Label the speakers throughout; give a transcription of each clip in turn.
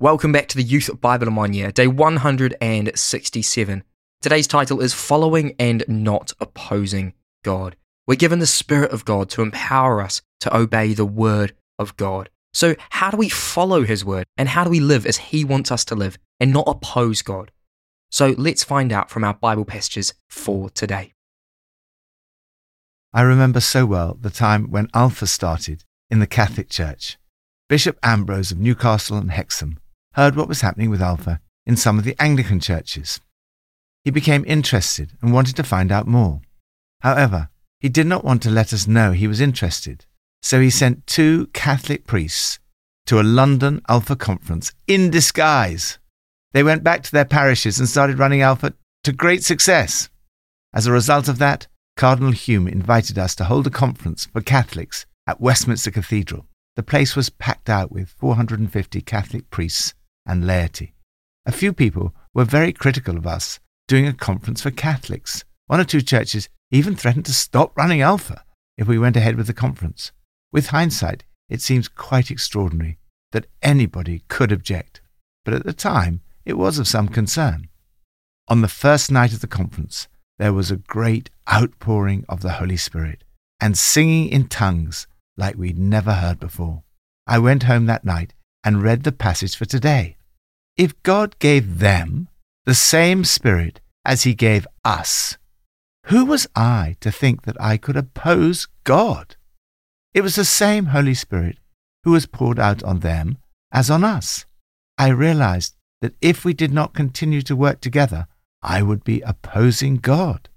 Speaker 1: Welcome back to the Youth Bible in One Year, day 167. Today's title is Following and Not Opposing God. We're given the Spirit of God to empower us to obey the Word of God. So, how do we follow His Word and how do we live as He wants us to live and not oppose God? So, let's find out from our Bible passages for today.
Speaker 2: I remember so well the time when Alpha started in the Catholic Church. Bishop Ambrose of Newcastle and Hexham heard what was happening with Alpha in some of the Anglican churches. He became interested and wanted to find out more. However, he did not want to let us know he was interested, so he sent two Catholic priests to a London Alpha conference in disguise. They went back to their parishes and started running Alpha to great success. As a result of that, Cardinal Hume invited us to hold a conference for Catholics at Westminster Cathedral. The place was packed out with 450 Catholic priests and laity. A few people were very critical of us doing a conference for Catholics. One or two churches even threatened to stop running Alpha if we went ahead with the conference. With hindsight, it seems quite extraordinary that anybody could object, but at the time it was of some concern. On the first night of the conference, there was a great outpouring of the Holy Spirit and singing in tongues like we'd never heard before. I went home that night and read the passage for today. If God gave them the same Spirit as He gave us, who was I to think that I could oppose God? It was the same Holy Spirit who was poured out on them as on us. I realized that if we did not continue to work together, I would be opposing God.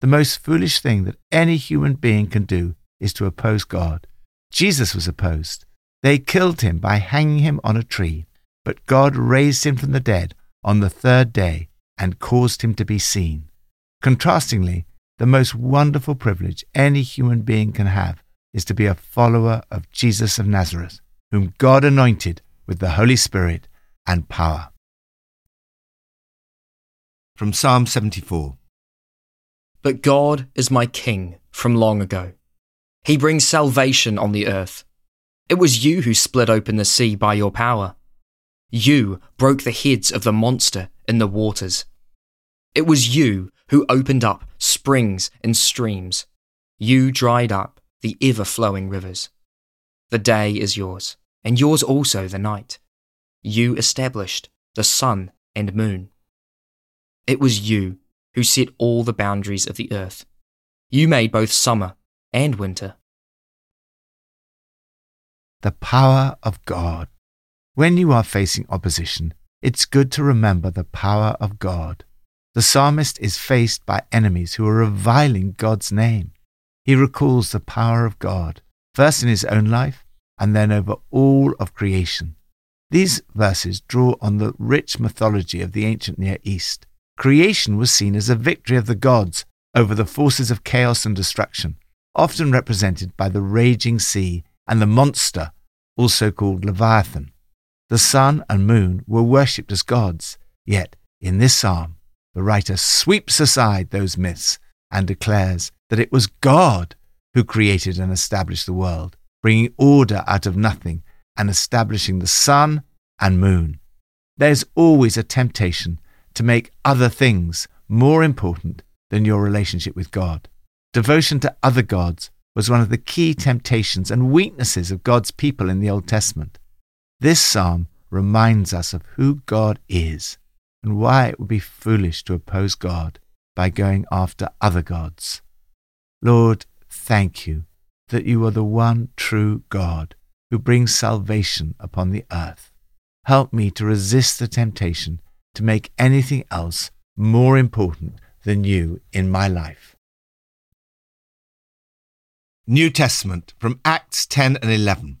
Speaker 2: The most foolish thing that any human being can do is to oppose God. Jesus was opposed. They killed him by hanging him on a tree. But God raised him from the dead on the third day and caused him to be seen. Contrastingly, the most wonderful privilege any human being can have is to be a follower of Jesus of Nazareth, whom God anointed with the Holy Spirit and power. From Psalm 74
Speaker 1: But God is my King from long ago. He brings salvation on the earth. It was you who split open the sea by your power. You broke the heads of the monster in the waters. It was you who opened up springs and streams. You dried up the ever flowing rivers. The day is yours, and yours also the night. You established the sun and moon. It was you who set all the boundaries of the earth. You made both summer and winter.
Speaker 2: The power of God. When you are facing opposition, it's good to remember the power of God. The psalmist is faced by enemies who are reviling God's name. He recalls the power of God, first in his own life and then over all of creation. These verses draw on the rich mythology of the ancient Near East. Creation was seen as a victory of the gods over the forces of chaos and destruction, often represented by the raging sea and the monster, also called Leviathan. The sun and moon were worshipped as gods, yet in this psalm, the writer sweeps aside those myths and declares that it was God who created and established the world, bringing order out of nothing and establishing the sun and moon. There's always a temptation to make other things more important than your relationship with God. Devotion to other gods was one of the key temptations and weaknesses of God's people in the Old Testament. This psalm reminds us of who God is and why it would be foolish to oppose God by going after other gods. Lord, thank you that you are the one true God who brings salvation upon the earth. Help me to resist the temptation to make anything else more important than you in my life. New Testament from Acts 10 and 11.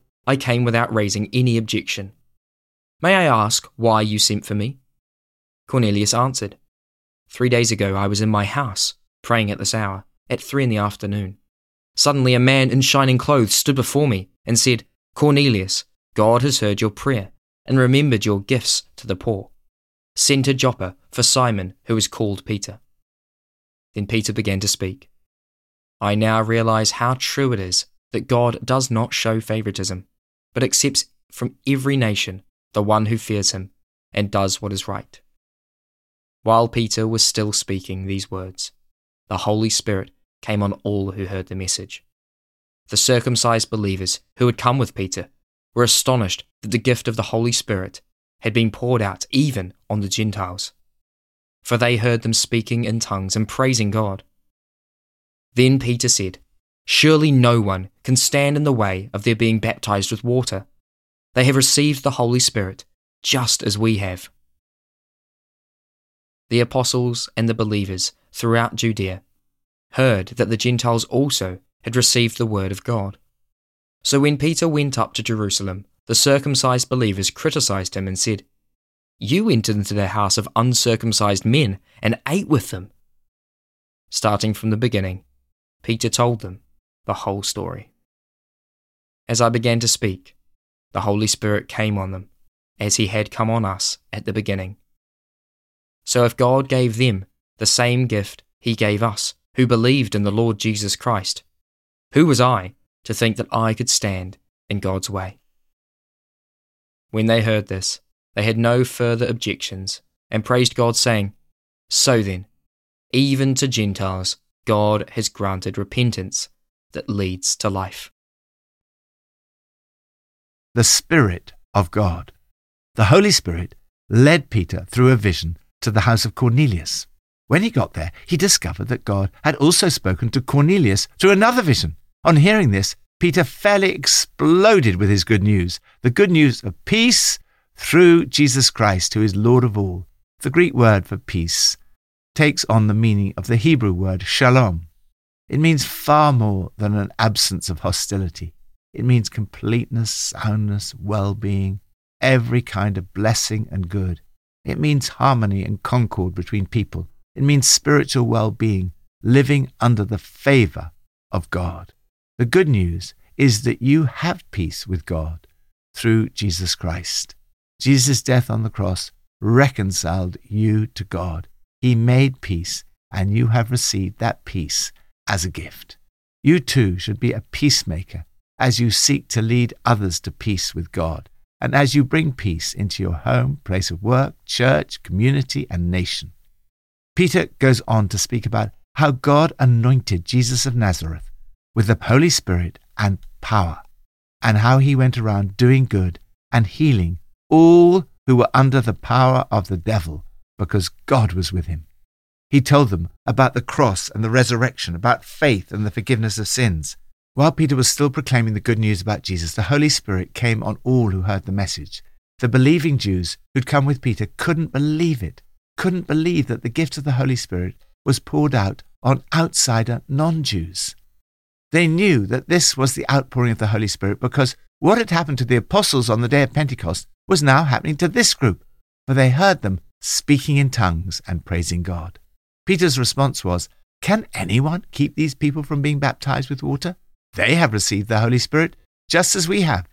Speaker 1: I came without raising any objection. May I ask why you sent for me? Cornelius answered, Three days ago I was in my house, praying at this hour, at three in the afternoon. Suddenly a man in shining clothes stood before me and said, Cornelius, God has heard your prayer and remembered your gifts to the poor. Send to Joppa for Simon, who is called Peter. Then Peter began to speak. I now realize how true it is that God does not show favoritism, but accepts from every nation the one who fears him and does what is right. While Peter was still speaking these words, the Holy Spirit came on all who heard the message. The circumcised believers who had come with Peter were astonished that the gift of the Holy Spirit had been poured out even on the Gentiles, for they heard them speaking in tongues and praising God. Then Peter said, Surely no one can stand in the way of their being baptized with water. They have received the Holy Spirit, just as we have. The apostles and the believers throughout Judea heard that the Gentiles also had received the word of God. So when Peter went up to Jerusalem, the circumcised believers criticized him and said, You entered into the house of uncircumcised men and ate with them. Starting from the beginning, Peter told them the whole story. As I began to speak, the Holy Spirit came on them, as he had come on us at the beginning. So if God gave them the same gift he gave us, who believed in the Lord Jesus Christ, who was I to think that I could stand in God's way? When they heard this, they had no further objections and praised God, saying, So then, even to Gentiles, God has granted repentance that leads to life.
Speaker 2: The Spirit of God. The Holy Spirit led Peter through a vision to the house of Cornelius. When he got there, he discovered that God had also spoken to Cornelius through another vision. On hearing this, Peter fairly exploded with his good news the good news of peace through Jesus Christ, who is Lord of all. The Greek word for peace takes on the meaning of the Hebrew word shalom. It means far more than an absence of hostility. It means completeness, soundness, well being, every kind of blessing and good. It means harmony and concord between people. It means spiritual well being, living under the favor of God. The good news is that you have peace with God through Jesus Christ. Jesus' death on the cross reconciled you to God. He made peace, and you have received that peace as a gift. You too should be a peacemaker as you seek to lead others to peace with God, and as you bring peace into your home, place of work, church, community, and nation. Peter goes on to speak about how God anointed Jesus of Nazareth with the Holy Spirit and power, and how he went around doing good and healing all who were under the power of the devil because God was with him. He told them about the cross and the resurrection, about faith and the forgiveness of sins. While Peter was still proclaiming the good news about Jesus, the Holy Spirit came on all who heard the message. The believing Jews who'd come with Peter couldn't believe it, couldn't believe that the gift of the Holy Spirit was poured out on outsider non Jews. They knew that this was the outpouring of the Holy Spirit because what had happened to the apostles on the day of Pentecost was now happening to this group, for they heard them speaking in tongues and praising God. Peter's response was, Can anyone keep these people from being baptized with water? They have received the Holy Spirit just as we have.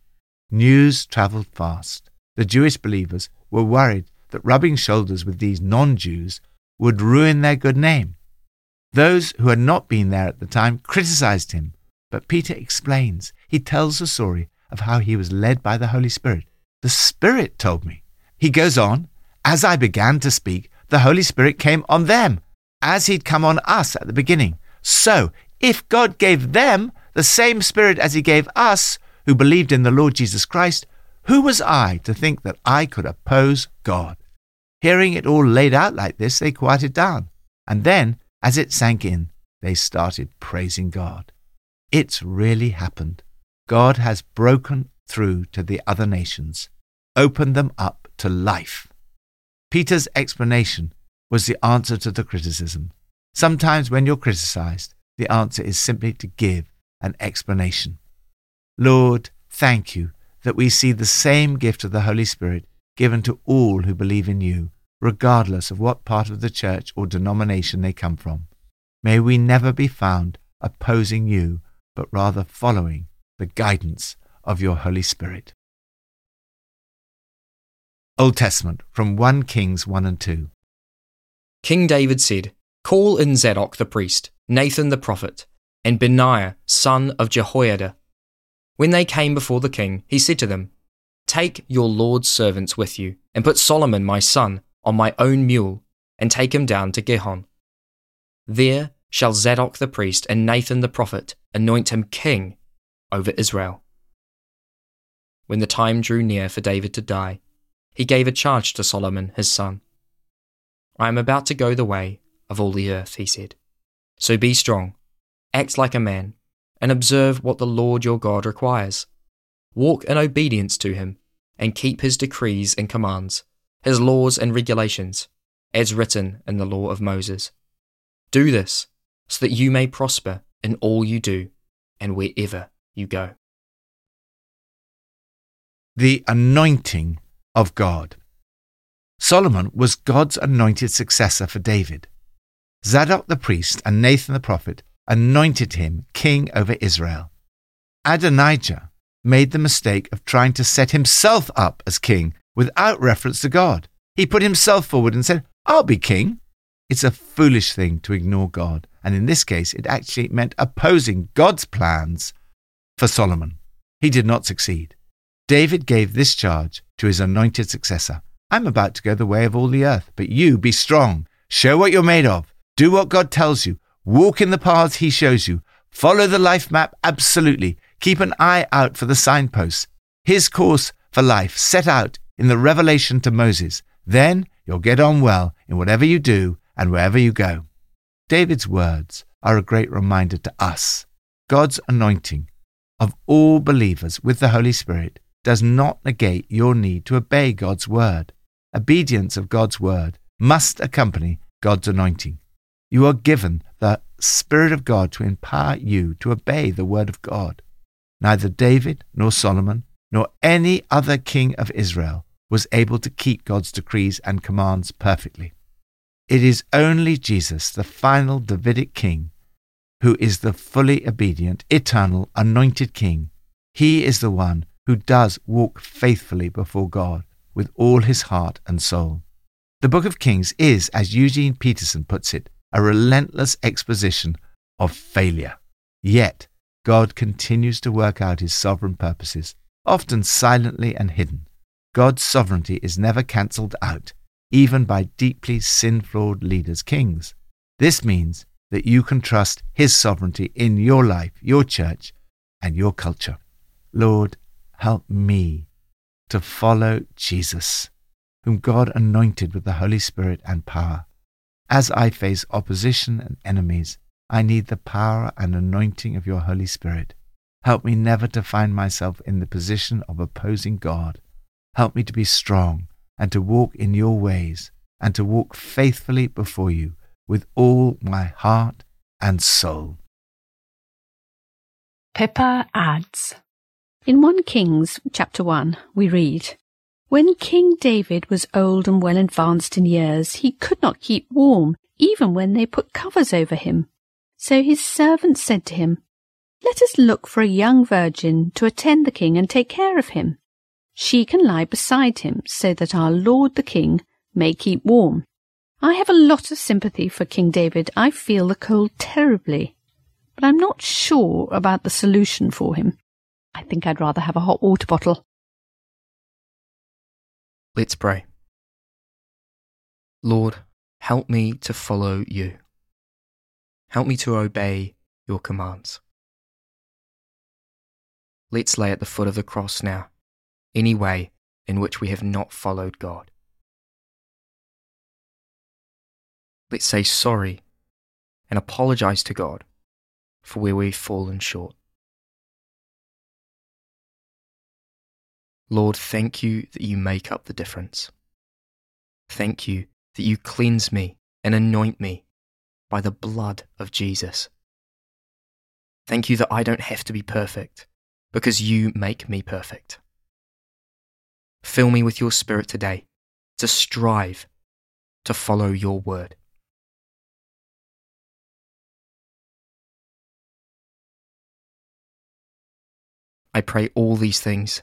Speaker 2: News traveled fast. The Jewish believers were worried that rubbing shoulders with these non Jews would ruin their good name. Those who had not been there at the time criticized him, but Peter explains. He tells the story of how he was led by the Holy Spirit. The Spirit told me. He goes on, as I began to speak, the Holy Spirit came on them, as he'd come on us at the beginning. So, if God gave them the same Spirit as he gave us, who believed in the Lord Jesus Christ, who was I to think that I could oppose God? Hearing it all laid out like this, they quieted down. And then as it sank in, they started praising God. It's really happened. God has broken through to the other nations, opened them up to life. Peter's explanation was the answer to the criticism. Sometimes when you're criticized, the answer is simply to give an explanation. Lord, thank you that we see the same gift of the Holy Spirit given to all who believe in you, regardless of what part of the church or denomination they come from. May we never be found opposing you, but rather following the guidance of your Holy Spirit. Old Testament from 1 Kings 1 and 2.
Speaker 1: King David said, Call in Zadok the priest, Nathan the prophet, and Benaiah son of Jehoiada. When they came before the king, he said to them, Take your Lord's servants with you, and put Solomon my son on my own mule, and take him down to Gihon. There shall Zadok the priest and Nathan the prophet anoint him king over Israel. When the time drew near for David to die, he gave a charge to Solomon his son. I am about to go the way of all the earth, he said. So be strong, act like a man, and observe what the Lord your God requires. Walk in obedience to him, and keep his decrees and commands, his laws and regulations, as written in the law of Moses. Do this, so that you may prosper in all you do and wherever you go.
Speaker 2: The anointing of God. Solomon was God's anointed successor for David. Zadok the priest and Nathan the prophet anointed him king over Israel. Adonijah made the mistake of trying to set himself up as king without reference to God. He put himself forward and said, I'll be king. It's a foolish thing to ignore God, and in this case, it actually meant opposing God's plans for Solomon. He did not succeed. David gave this charge to his anointed successor I'm about to go the way of all the earth, but you be strong. Show what you're made of. Do what God tells you. Walk in the paths He shows you. Follow the life map absolutely. Keep an eye out for the signposts. His course for life set out in the revelation to Moses. Then you'll get on well in whatever you do and wherever you go. David's words are a great reminder to us. God's anointing of all believers with the Holy Spirit does not negate your need to obey God's word obedience of God's word must accompany God's anointing. You are given the Spirit of God to empower you to obey the word of God. Neither David nor Solomon nor any other king of Israel was able to keep God's decrees and commands perfectly. It is only Jesus, the final Davidic king, who is the fully obedient, eternal, anointed king. He is the one who does walk faithfully before God with all his heart and soul. The Book of Kings is, as Eugene Peterson puts it, a relentless exposition of failure. Yet, God continues to work out his sovereign purposes, often silently and hidden. God's sovereignty is never cancelled out, even by deeply sin flawed leaders, kings. This means that you can trust his sovereignty in your life, your church, and your culture. Lord, help me to follow Jesus, whom God anointed with the Holy Spirit and power. As I face opposition and enemies, I need the power and anointing of your Holy Spirit. Help me never to find myself in the position of opposing God. Help me to be strong and to walk in your ways and to walk faithfully before you with all my heart and soul.
Speaker 3: Pippa adds in 1 Kings chapter 1, we read, When King David was old and well advanced in years, he could not keep warm, even when they put covers over him. So his servants said to him, Let us look for a young virgin to attend the king and take care of him. She can lie beside him so that our lord the king may keep warm. I have a lot of sympathy for King David. I feel the cold terribly, but I'm not sure about the solution for him. I think I'd rather have a hot water bottle.
Speaker 1: Let's pray. Lord, help me to follow you. Help me to obey your commands. Let's lay at the foot of the cross now any way in which we have not followed God. Let's say sorry and apologize to God for where we've fallen short. Lord, thank you that you make up the difference. Thank you that you cleanse me and anoint me by the blood of Jesus. Thank you that I don't have to be perfect because you make me perfect. fill me with your Spirit today to strive to follow your word. I pray all these things